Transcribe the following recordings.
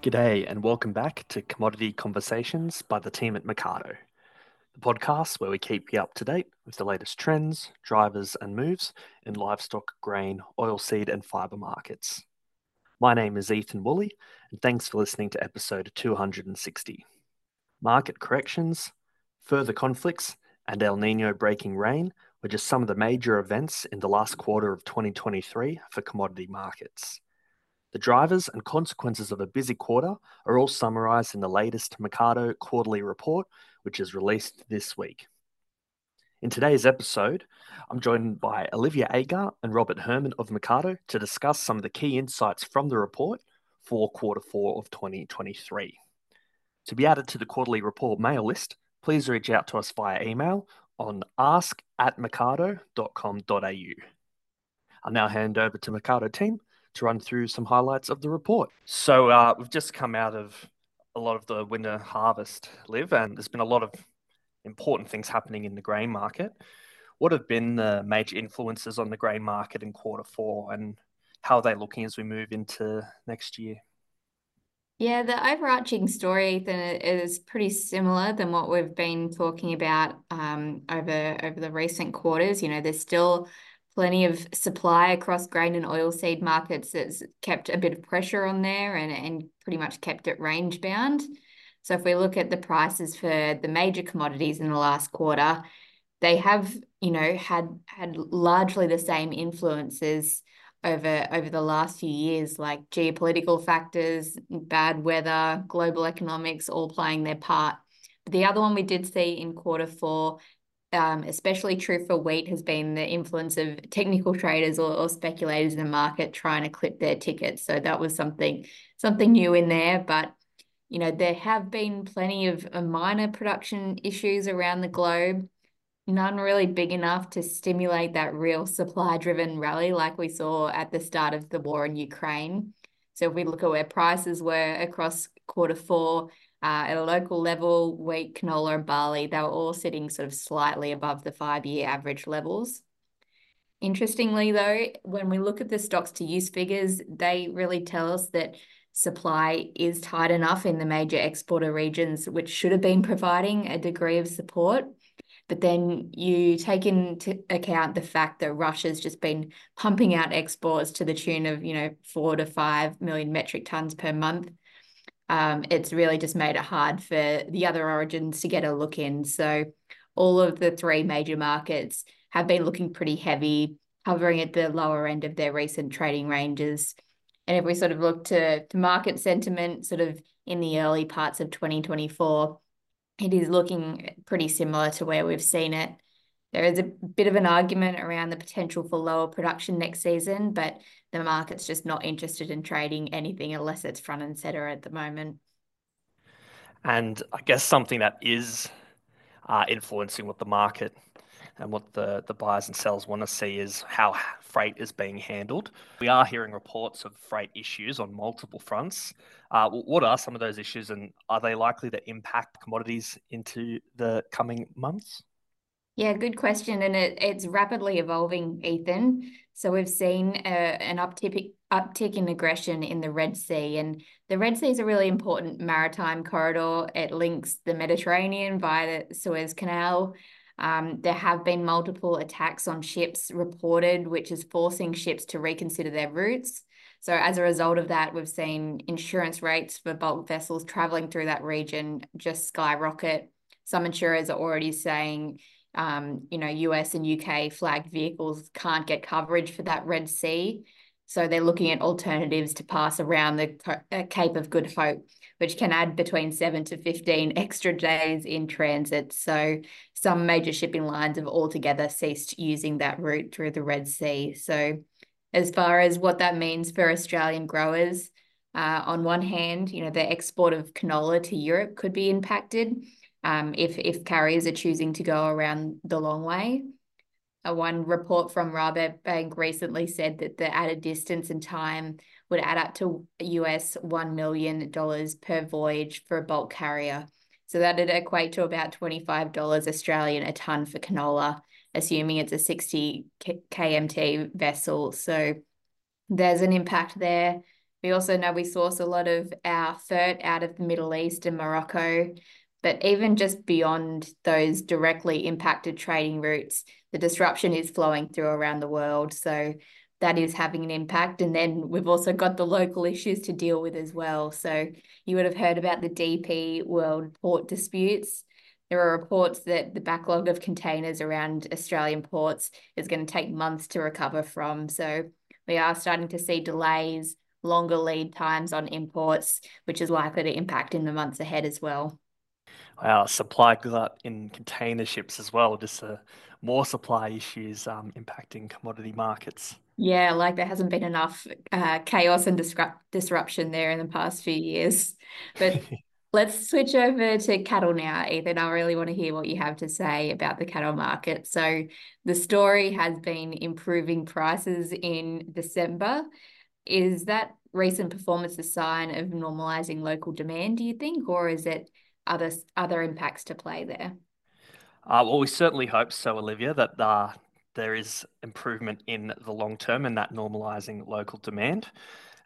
G'day, and welcome back to Commodity Conversations by the team at Mecardo, the podcast where we keep you up to date with the latest trends, drivers, and moves in livestock, grain, oilseed, and fibre markets. My name is Ethan Woolley, and thanks for listening to episode 260. Market corrections, further conflicts, and El Nino breaking rain were just some of the major events in the last quarter of 2023 for commodity markets. The drivers and consequences of a busy quarter are all summarised in the latest Mecardo quarterly report, which is released this week. In today's episode, I'm joined by Olivia Agar and Robert Hermann of Mecardo to discuss some of the key insights from the report for quarter four of 2023. To be added to the quarterly report mail list, please reach out to us via email on ask at. I'll now hand over to Mecardo team to run through some highlights of the report. So uh, we've just come out of a lot of the winter harvest, live, and there's been a lot of important things happening in the grain market. What have been the major influences on the grain market in quarter four, and how are they looking as we move into next year? Yeah, the overarching story, Ethan, is pretty similar than what we've been talking about um, over over the recent quarters. You know, there's still plenty of supply across grain and oilseed markets that's kept a bit of pressure on there and, and pretty much kept it range bound. So if we look at the prices for the major commodities in the last quarter, they have, you know, had had largely the same influences over over the last few years, like geopolitical factors, bad weather, global economics, all playing their part. But the other one we did see in quarter four um, especially true for wheat, has been the influence of technical traders or, or, speculators in the market trying to clip their tickets. So that was something something new in there. But you know there have been plenty of minor production issues around the globe. None really big enough to stimulate that real supply-driven rally like we saw at the start of the war in Ukraine. So if we look at where prices were across quarter four, uh, at a local level, wheat, canola, and barley, they were all sitting sort of slightly above the five-year average levels. Interestingly, though, when we look at the stocks to use figures, they really tell us that supply is tight enough in the major exporter regions, which should have been providing a degree of support. But then you take into account the fact that Russia's just been pumping out exports to the tune of, you know, four to five million metric tons per month um, it's really just made it hard for the other origins to get a look in. So all of the three major markets have been looking pretty heavy, hovering at the lower end of their recent trading ranges. And if we sort of look to, to market sentiment sort of in the early parts of 2024, it is looking pretty similar to where we've seen it. There is a bit of an argument around the potential for lower production next season, but the market's just not interested in trading anything unless it's front and center at the moment. And I guess something that is uh, influencing what the market and what the, the buyers and sellers want to see is how freight is being handled. We are hearing reports of freight issues on multiple fronts. Uh, what are some of those issues, and are they likely to impact commodities into the coming months? Yeah, good question. And it, it's rapidly evolving, Ethan. So we've seen uh, an uptick, uptick in aggression in the Red Sea. And the Red Sea is a really important maritime corridor. It links the Mediterranean via the Suez Canal. Um, there have been multiple attacks on ships reported, which is forcing ships to reconsider their routes. So as a result of that, we've seen insurance rates for bulk vessels traveling through that region just skyrocket. Some insurers are already saying um, you know, US and UK flagged vehicles can't get coverage for that Red Sea. So they're looking at alternatives to pass around the uh, Cape of Good Hope, which can add between seven to 15 extra days in transit. So some major shipping lines have altogether ceased using that route through the Red Sea. So as far as what that means for Australian growers, uh, on one hand, you know, the export of canola to Europe could be impacted um, if, if carriers are choosing to go around the long way. Uh, one report from Rabobank recently said that the added distance and time would add up to US $1 million per voyage for a bulk carrier. So that'd equate to about $25 Australian a tonne for canola, assuming it's a 60 kmt vessel. So there's an impact there. We also know we source a lot of our fert out of the Middle East and Morocco. But even just beyond those directly impacted trading routes, the disruption is flowing through around the world. So that is having an impact. And then we've also got the local issues to deal with as well. So you would have heard about the DP World Port disputes. There are reports that the backlog of containers around Australian ports is going to take months to recover from. So we are starting to see delays, longer lead times on imports, which is likely to impact in the months ahead as well. Wow, supply glut in container ships as well. Just uh, more supply issues um, impacting commodity markets. Yeah, like there hasn't been enough uh, chaos and disrupt disruption there in the past few years. But let's switch over to cattle now, Ethan. I really want to hear what you have to say about the cattle market. So the story has been improving prices in December. Is that recent performance a sign of normalizing local demand, do you think, or is it other other impacts to play there? Uh, well, we certainly hope so, Olivia, that uh, there is improvement in the long term and that normalizing local demand.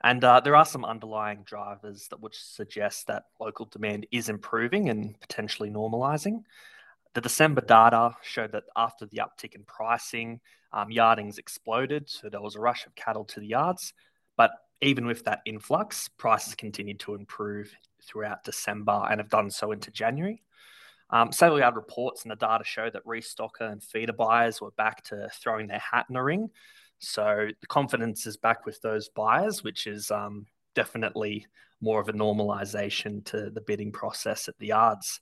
And uh, there are some underlying drivers that would suggest that local demand is improving and potentially normalizing. The December data showed that after the uptick in pricing, um, yardings exploded. So there was a rush of cattle to the yards. But even with that influx, prices continued to improve throughout December and have done so into January. Um, sale yard reports and the data show that restocker and feeder buyers were back to throwing their hat in the ring. So the confidence is back with those buyers, which is um, definitely more of a normalization to the bidding process at the yards.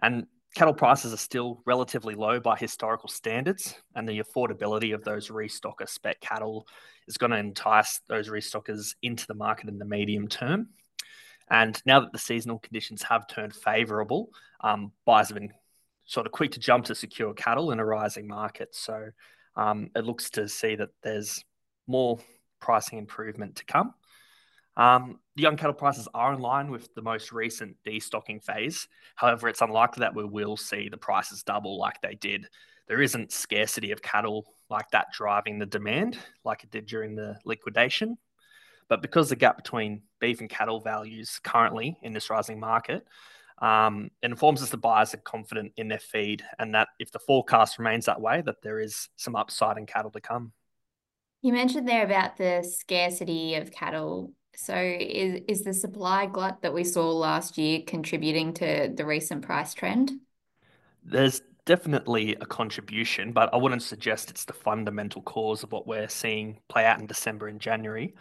And cattle prices are still relatively low by historical standards, and the affordability of those restocker spec cattle is going to entice those restockers into the market in the medium term. And now that the seasonal conditions have turned favourable, um, buyers have been sort of quick to jump to secure cattle in a rising market. So um, it looks to see that there's more pricing improvement to come. Um, the young cattle prices are in line with the most recent destocking phase. However, it's unlikely that we will see the prices double like they did. There isn't scarcity of cattle like that driving the demand like it did during the liquidation. But because the gap between beef and cattle values currently in this rising market, um, it informs us the buyers are confident in their feed and that if the forecast remains that way, that there is some upside in cattle to come. You mentioned there about the scarcity of cattle. So is, is the supply glut that we saw last year contributing to the recent price trend? There's definitely a contribution, but I wouldn't suggest it's the fundamental cause of what we're seeing play out in December and January.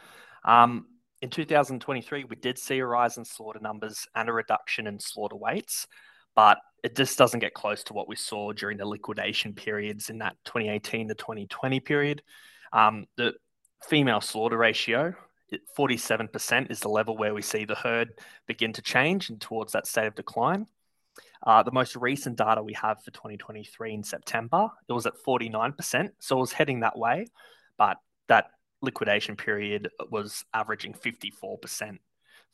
Um, in 2023, we did see a rise in slaughter numbers and a reduction in slaughter weights, but it just doesn't get close to what we saw during the liquidation periods in that 2018 to 2020 period. Um, the female slaughter ratio, 47%, is the level where we see the herd begin to change and towards that state of decline. Uh, the most recent data we have for 2023 in September, it was at 49%. So it was heading that way, but that liquidation period was averaging 54%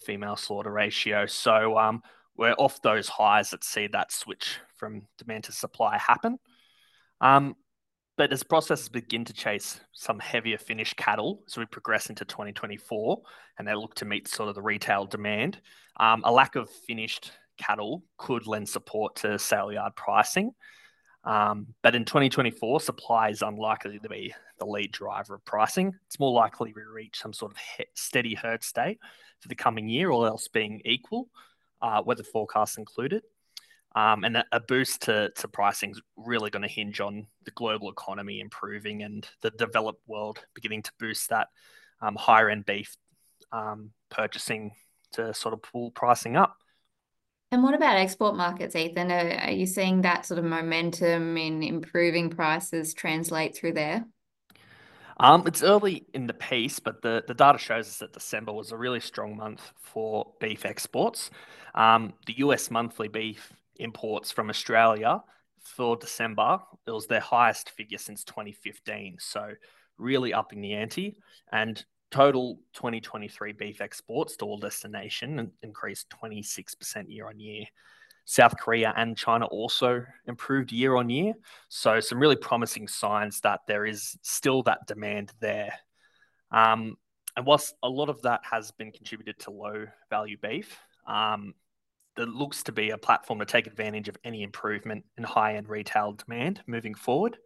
female slaughter ratio. So um, we're off those highs that see that switch from demand to supply happen. Um, but as processors begin to chase some heavier finished cattle as we progress into 2024 and they look to meet sort of the retail demand, um, a lack of finished cattle could lend support to sale yard pricing. Um, but in 2024, supply is unlikely to be the lead driver of pricing. It's more likely we reach some sort of steady herd state for the coming year, all else being equal, uh, weather forecasts included. Um, and a boost to, to pricing is really going to hinge on the global economy improving and the developed world beginning to boost that um, higher end beef um, purchasing to sort of pull pricing up. And what about export markets, Ethan? Are, are you seeing that sort of momentum in improving prices translate through there? Um, it's early in the piece, but the, the data shows us that December was a really strong month for beef exports. Um, the US monthly beef imports from Australia for December, it was their highest figure since 2015. So, really upping the ante. And Total 2023 beef exports to all destination increased 26% year on year. South Korea and China also improved year on year. So, some really promising signs that there is still that demand there. Um, and whilst a lot of that has been contributed to low value beef, um, there looks to be a platform to take advantage of any improvement in high end retail demand moving forward.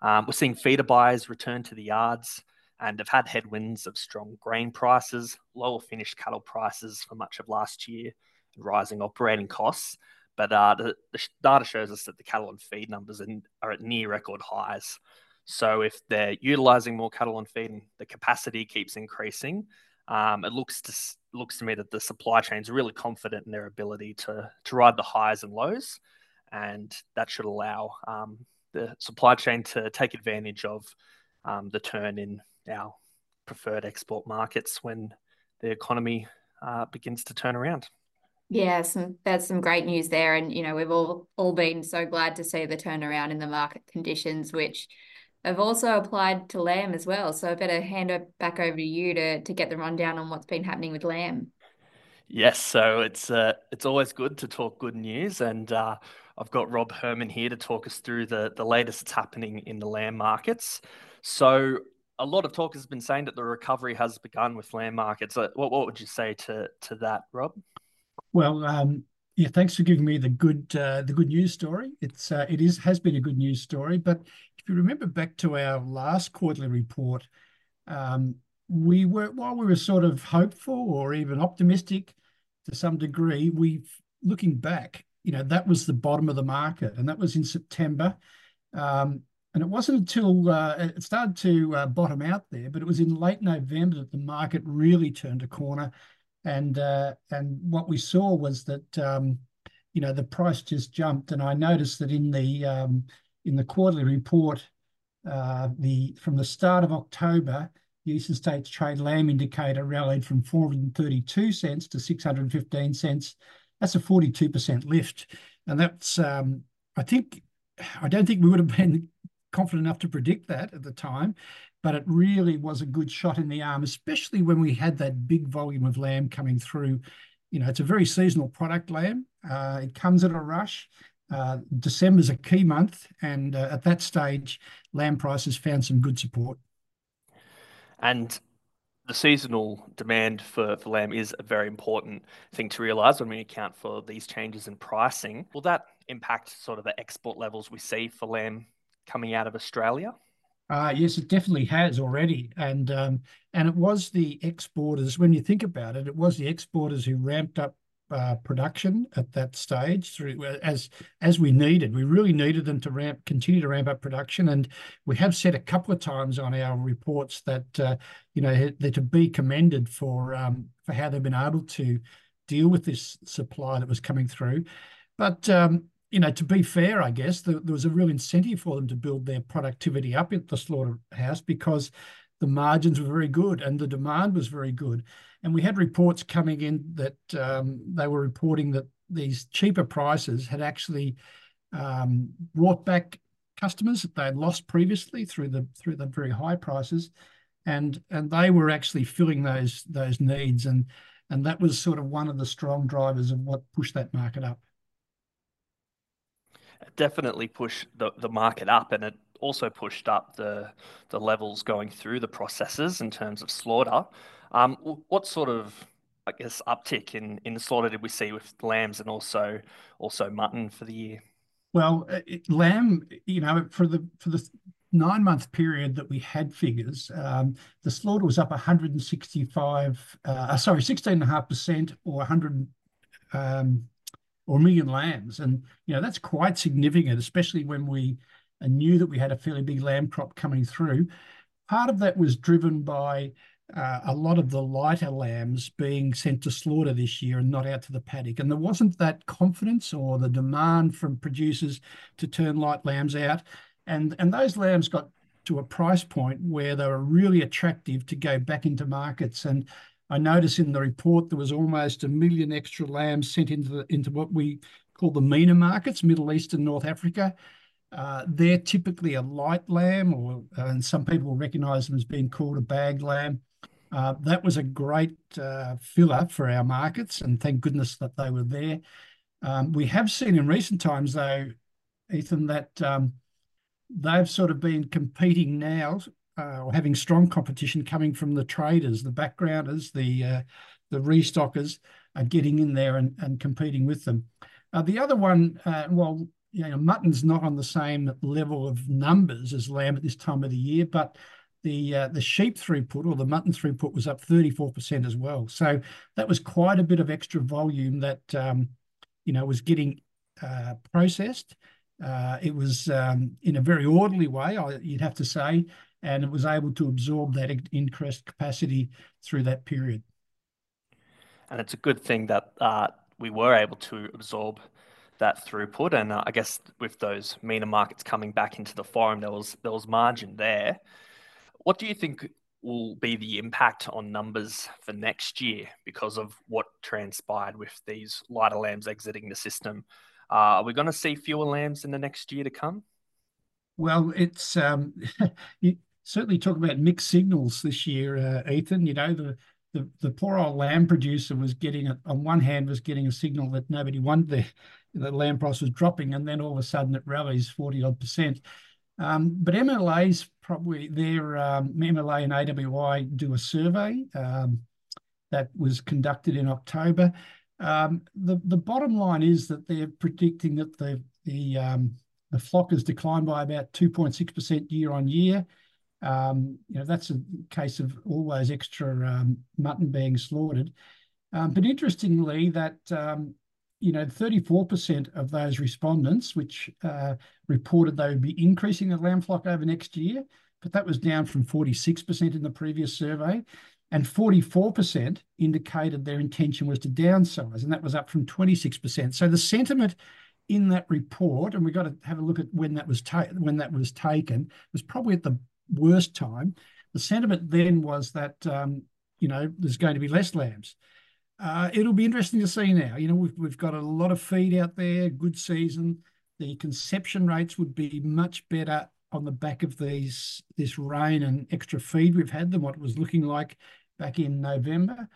Um, we're seeing feeder buyers return to the yards and have had headwinds of strong grain prices, lower finished cattle prices for much of last year, and rising operating costs. But uh, the, the, data shows us that the cattle and feed numbers are at near record highs. So if they're utilizing more cattle and feed and the capacity keeps increasing, um, it looks to looks to me that the supply chains really confident in their ability to to ride the highs and lows, and that should allow um, the supply chain to take advantage of um, the turn in our preferred export markets when the economy uh, begins to turn around. Yeah, some that's some great news there, and you know we've all all been so glad to see the turnaround in the market conditions, which have also applied to lamb as well. So I better hand it back over to you to to get the rundown on what's been happening with lamb. Yes, so it's uh, it's always good to talk good news, and uh, I've got Rob Hermann here to talk us through the the latest that's happening in the lamb markets. So a lot of talk has been saying that the recovery has begun with lamb markets. What what would you say to to that, Rob? Well, um, yeah, thanks for giving me the good uh, the good news story. It's uh, it is has been a good news story, but if you remember back to our last quarterly report, um, we were while we were sort of hopeful or even optimistic to some degree, we looking back, you know, that was the bottom of the market, and that was in September. Um, and it wasn't until uh, it started to uh, bottom out there, but it was in late November that the market really turned a corner and uh, and what we saw was that um, you know the price just jumped, and I noticed that in the um, in the quarterly report, uh, the from the start of October, the Eastern States Trade Lamb Indicator rallied from 432 cents to 615 cents. That's a 42% lift, and that's um, I think I don't think we would have been confident enough to predict that at the time, but it really was a good shot in the arm, especially when we had that big volume of lamb coming through. You know, it's a very seasonal product, lamb. Uh, it comes at a rush. Uh, December's a key month, and uh, at that stage, lamb prices found some good support. And the seasonal demand for, for lamb is a very important thing to realise when we account for these changes in pricing. Will that impact sort of the export levels we see for lamb coming out of Australia? Uh, yes, it definitely has already, and um, and it was the exporters. When you think about it, it was the exporters who ramped up uh, production at that stage through as as we needed. We really needed them to ramp, continue to ramp up production, and we have said a couple of times on our reports that uh, you know they're to be commended for um, for how they've been able to deal with this supply that was coming through. But um, you know, to be fair, I guess there was a real incentive for them to build their productivity up at the slaughterhouse because the margins were very good and the demand was very good. And we had reports coming in that um, they were reporting that these cheaper prices had actually um, brought back customers that they had lost previously through the through the very high prices, and and they were actually filling those those needs, and and that was sort of one of the strong drivers of what pushed that market up. Definitely pushed the, the market up. And it also pushed up the the levels going through the processes in terms of slaughter. Um, what sort of I guess uptick in, in the slaughter did we see with lambs and also also mutton for the year? Well, uh, it, lamb, you know, for the for the nine month period that we had figures, um, the slaughter was up 165, uh, sorry, 16.5% or 100 um, or a million lambs. And, you know, that's quite significant, especially when we knew that we had a fairly big lamb crop coming through. Part of that was driven by uh, a lot of the lighter lambs being sent to slaughter this year and not out to the paddock. And there wasn't that confidence or the demand from producers to turn light lambs out. And, and those lambs got to a price point where they were really attractive to go back into markets. And I notice in the report there was almost a million extra lambs sent into the, into what we call the MENA markets, Middle East and North Africa. Uh, they're typically a light lamb, or uh, and some people recognise them as being called a bag lamb. Uh, that was a great uh, filler for our markets, and thank goodness that they were there. Um, we have seen in recent times, though, Ethan, that um, they've sort of been competing now or having strong competition coming from the traders, the backgrounders, the the restockers are getting in there and competing with them. The other one, well, you know, mutton's not on the same level of numbers as lamb at this time of the year, but the uh, sheep throughput or the mutton throughput was up 34% as well. So that was quite a bit of extra volume that, um, you know, was getting uh, processed. Uh, it was um, in a very orderly way, you'd have to say, and it was able to absorb that increased capacity through that period. And it's a good thing that we were able to absorb that throughput. And uh, I guess with those MENA markets coming back into the forum, there was there was margin there. What do you think will be the impact on numbers for next year because of what transpired with these lighter lambs exiting the system? Uh, are we going to see fewer lambs in the next year to come? Well, it's um, you certainly talk about mixed signals this year, uh, Ethan. You know, the the poor old lamb producer was getting, on one hand, was getting a signal that nobody wanted the lamb price was dropping, and then all of a sudden it rallies 40-odd%. Percent. Um, but MLA's probably their um, MLA and AWI do a survey um, that was conducted in October. Um, the the bottom line is that they're predicting that the the the flock has declined by about 2.6% year-on-year. You know, that's a case of always extra mutton being slaughtered. But interestingly, that you know, 34% of those respondents, which uh, reported they would be increasing the lamb flock over next year, but that was down from 46% in the previous survey, and 44% indicated their intention was to downsize, and that was up from 26%. So the sentiment in that report, and we've got to have a look at when that was taken, was probably at the worst time. The sentiment then was that, um, you know, there's going to be less lambs. Uh, it'll be interesting to see now. You know, we've we've got a lot of feed out there, good season. The conception rates would be much better on the back of these this rain and extra feed we've had than what it was looking like back in November.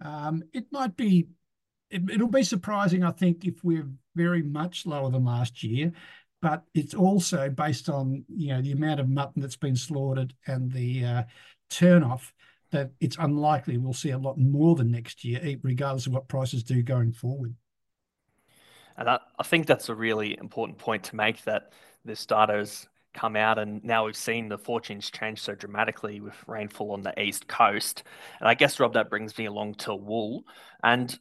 Um, it might be, it'll be surprising, I think, if we're very much lower than last year, but it's also based on, you know, the amount of mutton that's been slaughtered and the uh, turnoff that it's unlikely we'll see a lot more than next year, eh, regardless of what prices do going forward. And I think that's a really important point to make that this data has come out, and now we've seen the fortunes change so dramatically with rainfall on the East Coast. And I guess, Rob, that brings me along to wool. And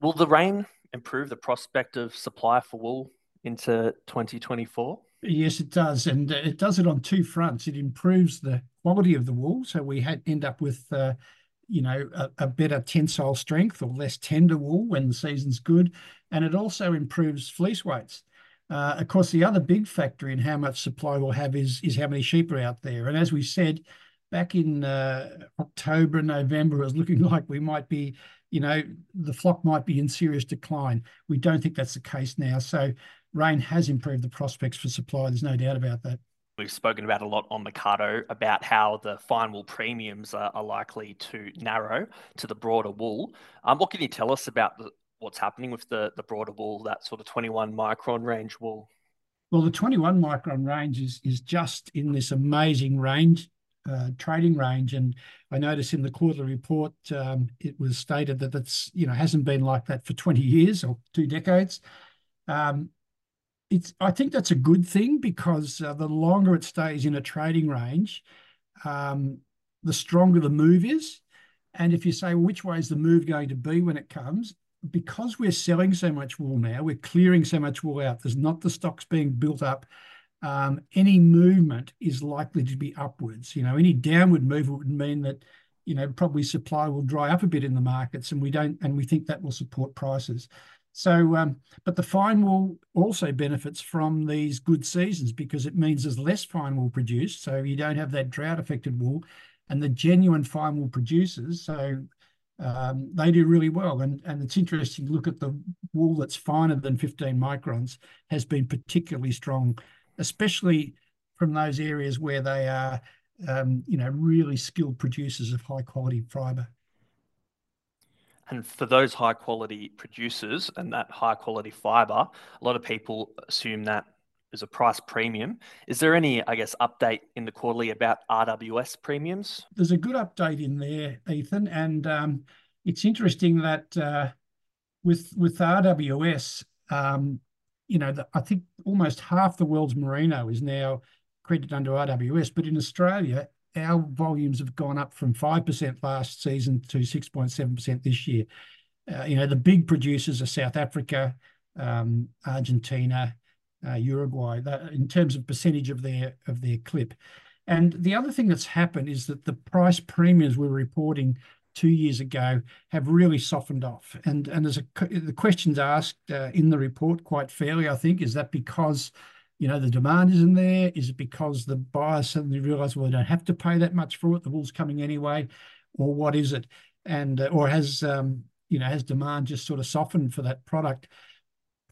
will the rain improve the prospect of supply for wool into 2024? Yes, it does. And it does it on two fronts. It improves the quality of the wool. So we had, end up with, uh, you know, a better tensile strength or less tender wool when the season's good. And it also improves fleece weights. Uh, of course, the other big factor in how much supply we'll have is is how many sheep are out there. And as we said, back in uh, October, November, it was looking like we might be, you know, the flock might be in serious decline. We don't think that's the case now. So rain has improved the prospects for supply. There's no doubt about that. We've spoken about a lot on Mecardo about how the fine wool premiums are likely to narrow to the broader wool. Um, What can you tell us about the, what's happening with the the broader wool, that sort of 21-micron range wool? Well, the 21-micron range is is just in this amazing range, uh, trading range. And I notice in the quarterly report, um, it was stated that it's, you know, hasn't been like that for 20 years or two decades. Um, I think that's a good thing because uh, the longer it stays in a trading range, um, the stronger the move is. And if you say, well, which way is the move going to be when it comes? Because we're selling so much wool now, we're clearing so much wool out, there's not the stocks being built up. Um, any movement is likely to be upwards. You know, any downward move would mean that, you know, probably supply will dry up a bit in the markets, and we don't, and we think that will support prices. So, um, but the fine wool also benefits from these good seasons because it means there's less fine wool produced. So you don't have that drought-affected wool. And the genuine fine wool producers, so um, they do really well. And and it's interesting look at the wool that's finer than 15 microns has been particularly strong, especially from those areas where they are, um, you know, really skilled producers of high-quality fiber. And for those high-quality producers and that high-quality fiber, a lot of people assume that is a price premium. Is there any, I guess, update in the quarterly about RWS premiums? There's a good update in there, Ethan, and um, it's interesting that uh, with with RWS, um, you know, the, I think almost half the world's merino is now credited under RWS, but in Australia, our volumes have gone up from 5% last season to 6.7% this year. Uh, you know, the big producers are South Africa, um, Argentina, uh, Uruguay, in terms of percentage of their clip. And the other thing that's happened is that the price premiums we're reporting two years ago have really softened off. And the questions asked uh, in the report quite fairly, I think, is that because you know the demand isn't there? Is it because the buyers suddenly realise well they don't have to pay that much for it, the wool's coming anyway, or what is it? And uh, or has um, you know has demand just sort of softened for that product?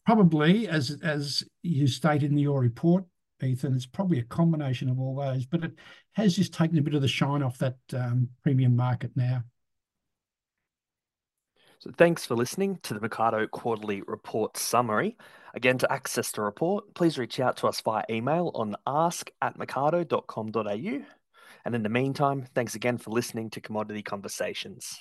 Probably, as as you stated in your report, Ethan, it's probably a combination of all those, but it has just taken a bit of the shine off that um, premium market now. So thanks for listening to the Mecardo Quarterly Report Summary. Again, to access the report, please reach out to us via email on ask at mecardo.com.au. And in the meantime, thanks again for listening to Commodity Conversations.